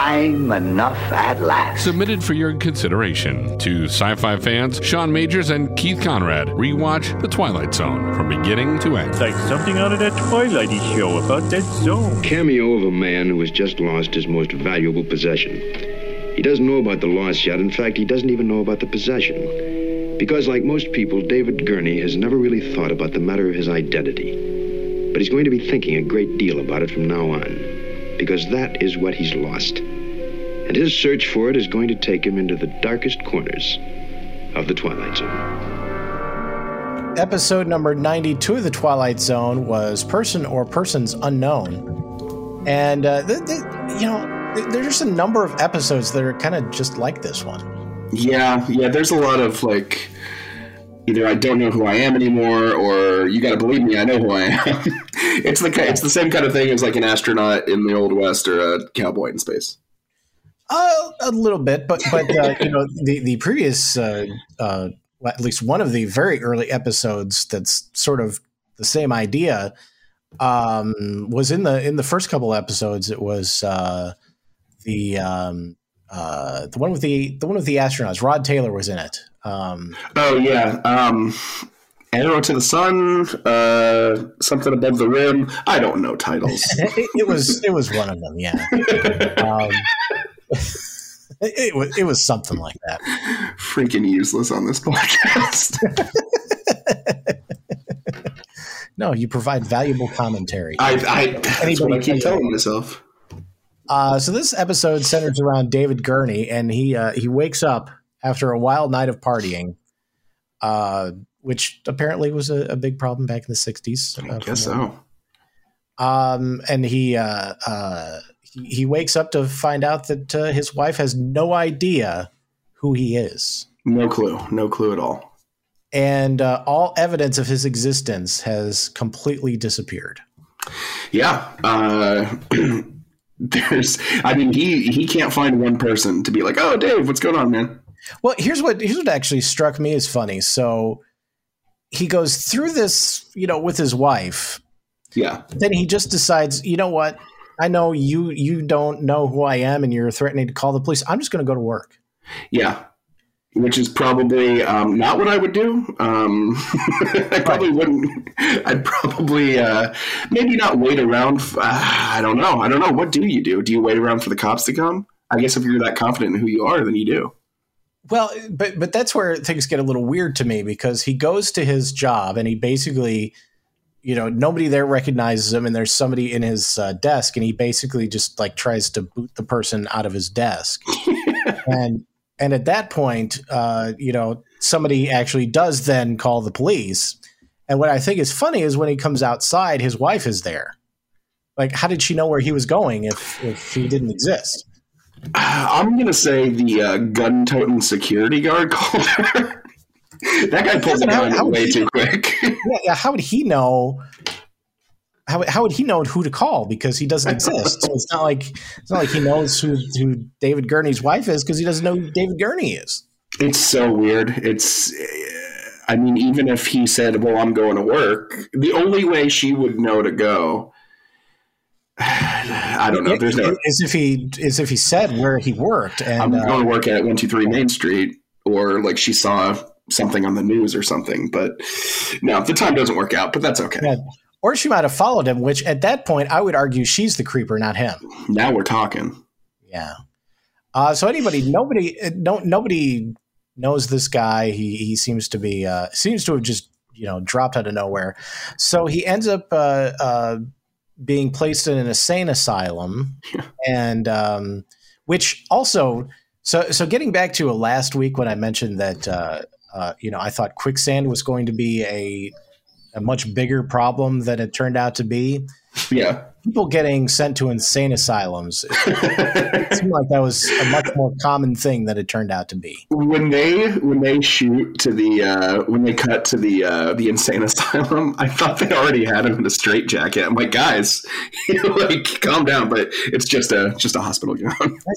time enough at last. Submitted for your consideration to sci fi fans Sean Majors and Keith Conrad. Rewatch The Twilight Zone from beginning to end. It's like something out of that Twilighty show about that zone. Cameo of a man who has just lost his most valuable possession. He doesn't know about the loss yet. In fact, he doesn't even know about the possession. Because, like most people, David Gurney has never really thought about the matter of his identity. But he's going to be thinking a great deal about it from now on. Because that is what he's lost. And his search for it is going to take him into the darkest corners of the Twilight Zone. Episode number 92 of The Twilight Zone was Person or Persons Unknown. And, uh, th- th- you know, th- there's just a number of episodes that are kind of just like this one. Yeah, yeah, there's a lot of like either I don't know who I am anymore or you got to believe me, I know who I am. it's the it's the same kind of thing as like an astronaut in the old west or a cowboy in space. Uh, a little bit, but but uh, you know the the previous uh, uh, at least one of the very early episodes that's sort of the same idea um, was in the in the first couple episodes. It was uh, the um, uh, the one with the the one with the astronauts. Rod Taylor was in it. Um, Oh yeah, um, arrow to the sun, uh, something above the rim. I don't know titles. it, it was it was one of them. Yeah. Um, it, was it was something like that. Freaking useless on this podcast. No, you provide valuable commentary. I, I that's what I keep telling myself. Uh, so this episode centers around David Gurney, and he uh, he wakes up after a wild night of partying, uh, which apparently was a, a big problem back in the '60s. I guess so. Um, and he, uh, uh, he he wakes up to find out that uh, his wife has no idea who he is, No clue. No clue at all. and uh, all evidence of his existence has completely disappeared. Yeah. Uh, there's. I mean, he he can't find one person to be like, "Oh, Dave, what's going on, man?" Well, here's what here's what actually struck me as funny. So he goes through this, you know, with his wife. Yeah. Then he just decides, you know what? I know you you don't know who I am, and you're threatening to call the police. I'm just going to go to work. Yeah. Which is probably um, not what I would do. Um, I probably wouldn't. I'd probably uh, maybe not wait around. f- uh, I don't know. I don't know. What do you do? Do you wait around for the cops to come? I guess if you're that confident in who you are, then you do. Well, but but that's where things get a little weird to me because he goes to his job and he basically, you know, nobody there recognizes him, and there's somebody in his uh, desk, and he basically just like tries to boot the person out of his desk, and and at that point, uh, you know, somebody actually does then call the police, and what I think is funny is when he comes outside, his wife is there. Like, how did she know where he was going if if he didn't exist? I'm gonna say the uh, gun-toting security guard called her. that guy pulled the gun how way too quick. yeah, yeah, how would he know? How, how would he know who to call because he doesn't exist? So it's not like it's not like he knows who who David Gurney's wife is because he doesn't know who David Gurney is. It's so weird. It's, I mean, even if he said, "Well, I'm going to work," the only way she would know to go, I don't know. There's no. As if he as if he said where he worked and I'm uh, going to work at one two three Main Street, or like she saw something on the news or something. But no, the time doesn't work out. But that's okay. yeah. or she might have followed him. Which at that point, I would argue she's the creeper, not him. Now we're talking. Yeah. Uh, so anybody, nobody, no, nobody knows this guy. He he seems to be uh, seems to have just you know dropped out of nowhere. So he ends up uh, uh, being placed in an insane asylum, and um, which also so so getting back to a last week when I mentioned that uh, uh, you know I thought quicksand was going to be a a much bigger problem than it turned out to be. Yeah. People getting sent to insane asylums. it seemed like that was a much more common thing than it turned out to be. when they when they shoot to the uh, when they cut to the uh, the insane asylum, I thought they already had him in a straitjacket. I'm like, guys, like calm down. But it's just a just a hospital gown.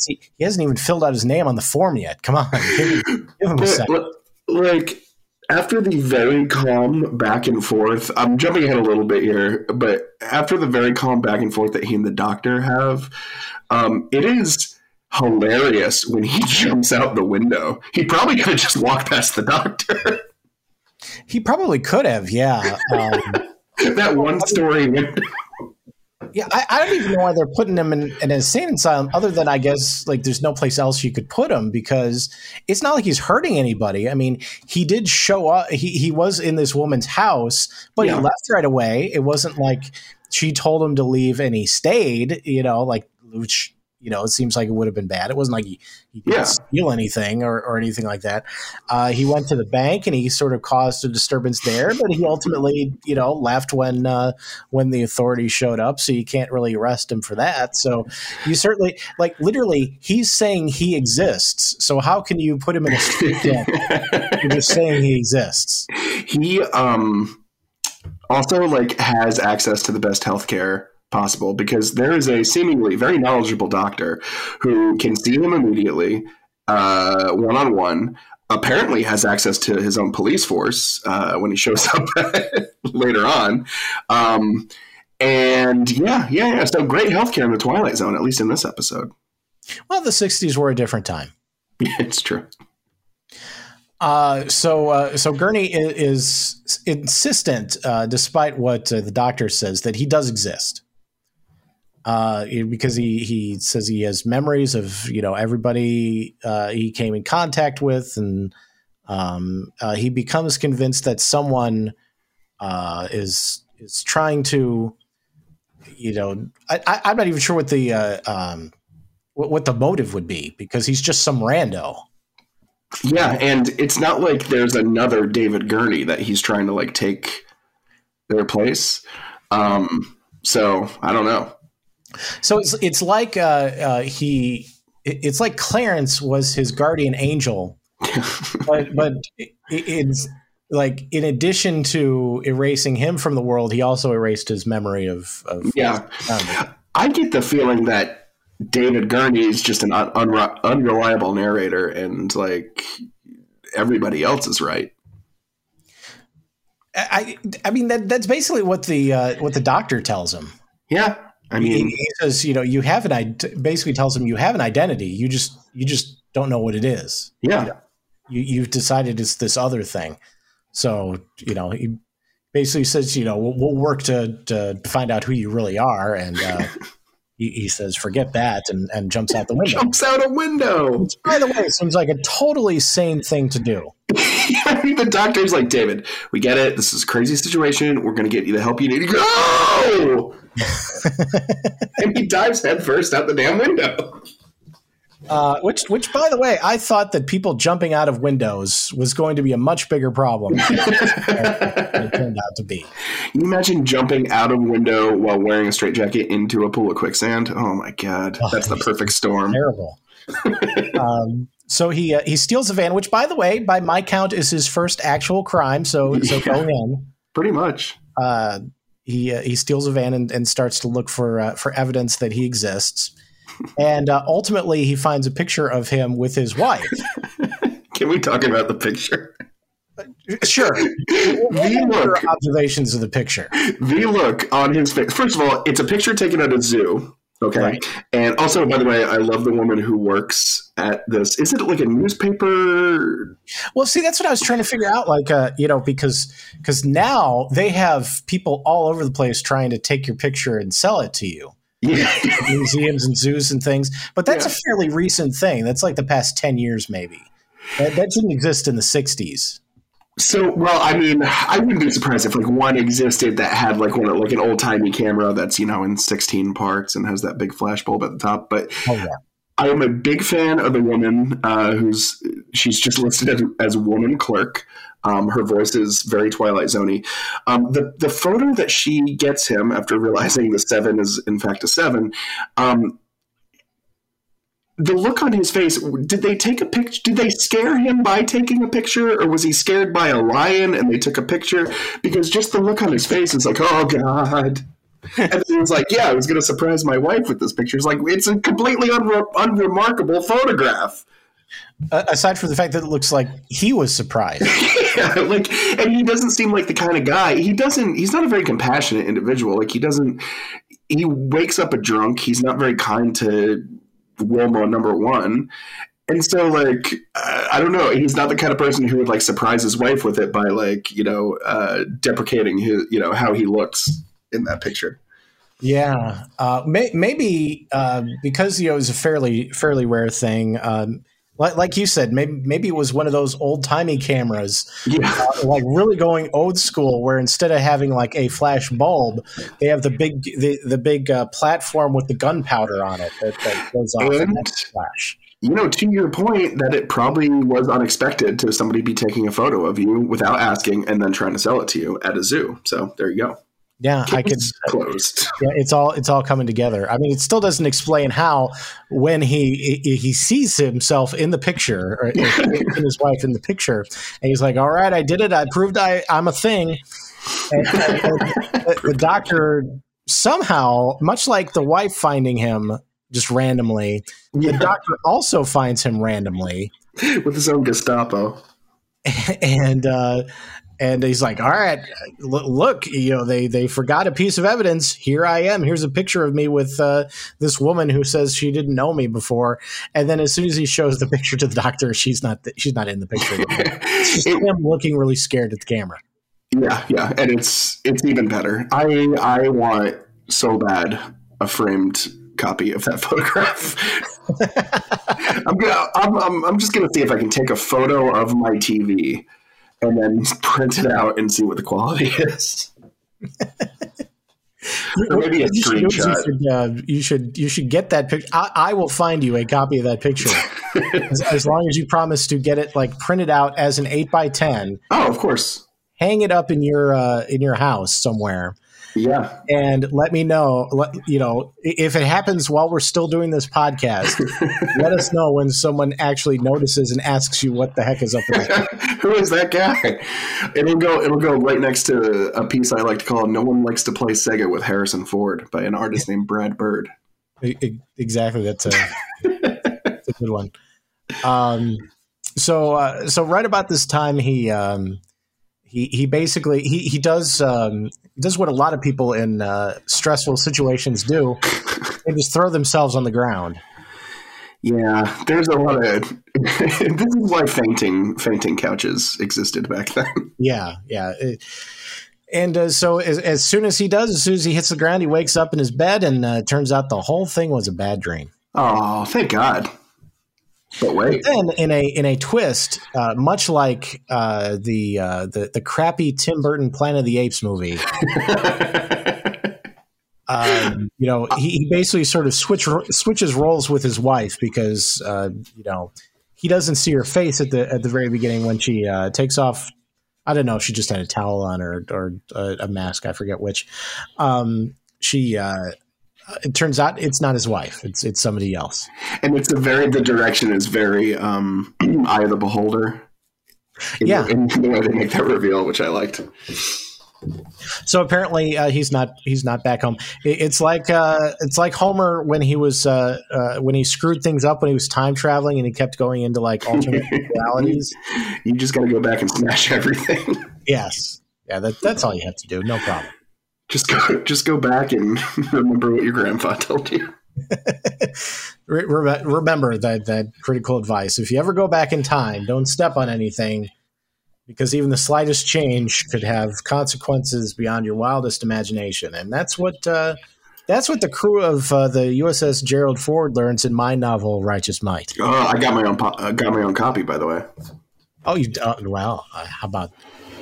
He, hasn't even filled out his name on the form yet. Come on, give, him- give him a second. but, like after the very calm back and forth, I'm jumping ahead a little bit here, but after the very calm back and forth that he and the doctor have, um, it is hilarious when he jumps out the window. He probably could have just walked past the doctor. He probably could have, yeah. Um, that one story window. Yeah, I, I, don't even know why they're putting him in, in an insane asylum, other than I guess like there's no place else you could put him because it's not like he's hurting anybody. I mean, he did show up. He he was in this woman's house, but yeah. he left right away. It wasn't like she told him to leave and he stayed. You know, like which you know, it seems like it would have been bad. It wasn't like he, he didn't yeah. steal anything or, or anything like that. Uh, he went to the bank and he sort of caused a disturbance there, but he ultimately, you know, left when uh, when the authorities showed up. So you can't really arrest him for that. So you certainly, like, literally, he's saying he exists. So how can you put him in a street You're just saying he exists. He um also like has access to the best healthcare possible because there is a seemingly very knowledgeable doctor who can see him immediately, one on one. Apparently, has access to his own police force uh, when he shows up later on. Um, and yeah, yeah, yeah. So great healthcare in the Twilight Zone, at least in this episode. Well, the '60s were a different time. it's true. Uh, so, uh, so Gurney is, is insistent, uh, despite what uh, the doctor says, that he does exist uh, because he he says he has memories of you know everybody uh, he came in contact with, and um, uh, he becomes convinced that someone uh, is is trying to, you know, I, am not even sure what the uh, um, what, what the motive would be because he's just some rando. Yeah, and it's not like there's another David Gurney that he's trying to like take their place. Um, so I don't know. So it's it's like uh, uh, he it's like Clarence was his guardian angel, but but it's like in addition to erasing him from the world, he also erased his memory of. of yeah, I get the feeling that David Gurney is just an un- unreliable narrator, and like everybody else is right. I I mean that that's basically what the uh, what the doctor tells him. Yeah, I mean, he, he says, you know, you have an basically tells him you have an identity. You just you just don't know what it is. Yeah, you you've decided it's this other thing. So you know, he basically says, you know, we'll, we'll work to to find out who you really are, and uh, he, he, says, forget that, and, and jumps out the window. jumps out a window. Which, by the way, seems like a totally sane thing to do. I the doctor's like, David, we get it. This is a crazy situation. We're going to get you the help you need. Go! and he dives headfirst out the damn window. Uh, which, which, by the way, I thought that people jumping out of windows was going to be a much bigger problem than it turned out to be. Can you imagine jumping out of a window while wearing a straitjacket into a pool of quicksand? Oh my god, oh, that's the perfect storm. Terrible. um, so he uh, he steals a van, which, by the way, by my count, is his first actual crime. So so yeah, go in. Pretty much. Uh, he uh, he steals a van and, and starts to look for uh, for evidence that he exists, and uh, ultimately he finds a picture of him with his wife. Can we talk about the picture? Sure. the look, observations of the picture. The look on his face. First of all, it's a picture taken at a zoo. Okay. Right. And also, by the way, I love the woman who works at this. Is it like a newspaper? Well, see, that's what I was trying to figure out. Like, uh, you know, because because now they have people all over the place trying to take your picture and sell it to you. Yeah. museums and zoos and things. But that's yeah. a fairly recent thing. That's like the past 10 years, maybe. That, that didn't exist in the 60s. So, well, I mean, I wouldn't be surprised if like one existed that had like one like an old timey camera that's you know in sixteen parts and has that big flash bulb at the top. But oh, yeah. I am a big fan of the woman uh, who's she's just listed as, as woman clerk. Um, her voice is very Twilight Zoney. Um, the the photo that she gets him after realizing the seven is in fact a seven. Um, the look on his face did they take a picture did they scare him by taking a picture? Or was he scared by a lion and they took a picture? Because just the look on his face is like oh god. And he was like yeah i was going to surprise my wife with this picture. It's like it's a completely unre- unremarkable photograph. Uh, aside from the fact that it looks like he was surprised. Yeah, like and he doesn't seem like the kind of guy he doesn't he's not a very compassionate individual. Like he doesn't he wakes up a drunk he's not very kind to Wilma number one. And so, like, I don't know. He's not the kind of person who would like surprise his wife with it by like, you know, uh, deprecating his, you know, how he looks in that picture. Yeah, uh, may, maybe uh, because you know it was a fairly fairly rare thing. Um, like, like you said, maybe maybe it was one of those old timey cameras, Yeah. uh, like really going old school, where instead of having like a flash bulb, they have the big the the big uh, platform with the gunpowder on it that, that goes off and And- flash. You know, to your point, that it probably was unexpected to somebody be taking a photo of you without asking and then trying to sell it to you at a zoo. So there you go. Yeah, I could. Closed. Yeah, it's all it's all coming together. I mean, it still doesn't explain how when he he sees himself in the picture or his wife in the picture, and he's like, "All right, I did it. I proved I I'm a thing." And, and- the, the doctor somehow, much like the wife finding him just randomly, the doctor also finds him randomly, With his own Gestapo. and uh, and he's like, "All right, look, you know, they they forgot a piece of evidence. Here I am. Here's a picture of me with uh, this woman who says she didn't know me before." And then as soon as he shows the picture to the doctor, she's not th- she's not in the picture. It's It- him looking really scared at the camera. Yeah, yeah, and it's it's even better. I I want so bad a framed copy of that photograph. I'm gonna I'm, I'm I'm just gonna see if I can take a photo of my TV and then print it out and see what the quality is. Or maybe a You should- screenshot. You should, uh, you should you should get that picture. I, I will find you a copy of that picture as, as long as you promise to get it like printed out as an eight by ten. Oh, of course. Hang it up in your uh, in your house somewhere. Yeah. and let me know let, you know if it happens while we're still doing this podcast let us know when someone actually notices and asks you what the heck is up with it Who is that guy? It'll go. It'll go right next to a piece I like to call "No One Likes to Play Sega with Harrison Ford" by an artist named Brad Bird. Exactly that's a, that's a good one um so uh, so right about this time he um he he basically he he does um he does what a lot of people in uh, stressful situations do they just throw themselves on the ground Yeah, there's a lot of. this is why fainting fainting couches existed back then. Yeah, yeah. And uh, so as, as soon as he does, as soon as he hits the ground, he wakes up in his bed, and uh, turns out the whole thing was a bad dream. Oh, thank God. But wait, Then, in a in a twist, uh, much like uh, the, uh, the the crappy Tim Burton Planet of the Apes movie, um, you know, he, he basically sort of switch switches roles with his wife because uh, you know he doesn't see her face at the at the very beginning when she uh, takes off. I don't know. If she just had a towel on or or uh, a mask. I forget which. Um, she. Uh, it turns out it's not his wife. It's it's somebody else. and it's a very the direction is very um, eye of the beholder. In Yeah. the, in the way they make that reveal, which I liked. So apparently uh, he's not he's not back home. It, it's like uh, it's like Homer when he was uh, uh, when he screwed things up when he was time traveling and he kept going into like alternate realities. You just got to go back and smash everything. Yes, yeah, that, that's all you have to do. No problem. Just go, just go back and remember what your grandpa told you. Re- re- remember that that critical advice. If you ever go back in time, don't step on anything because even the slightest change could have consequences beyond your wildest imagination. And that's what uh, that's what the crew of uh, the USS Gerald Ford learns in my novel Righteous Might. Oh, I got my own po- uh, got my own copy, by the way. Oh, you uh, well? Uh, how about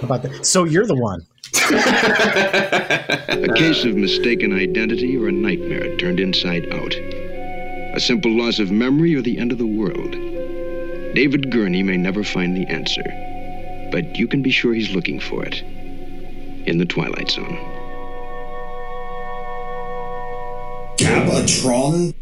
how about that? So you're the one. A case of mistaken identity or a nightmare turned inside out. A simple loss of memory or the end of the world. David Gurney may never find the answer, but you can be sure he's looking for it in the Twilight Zone. Gabatron?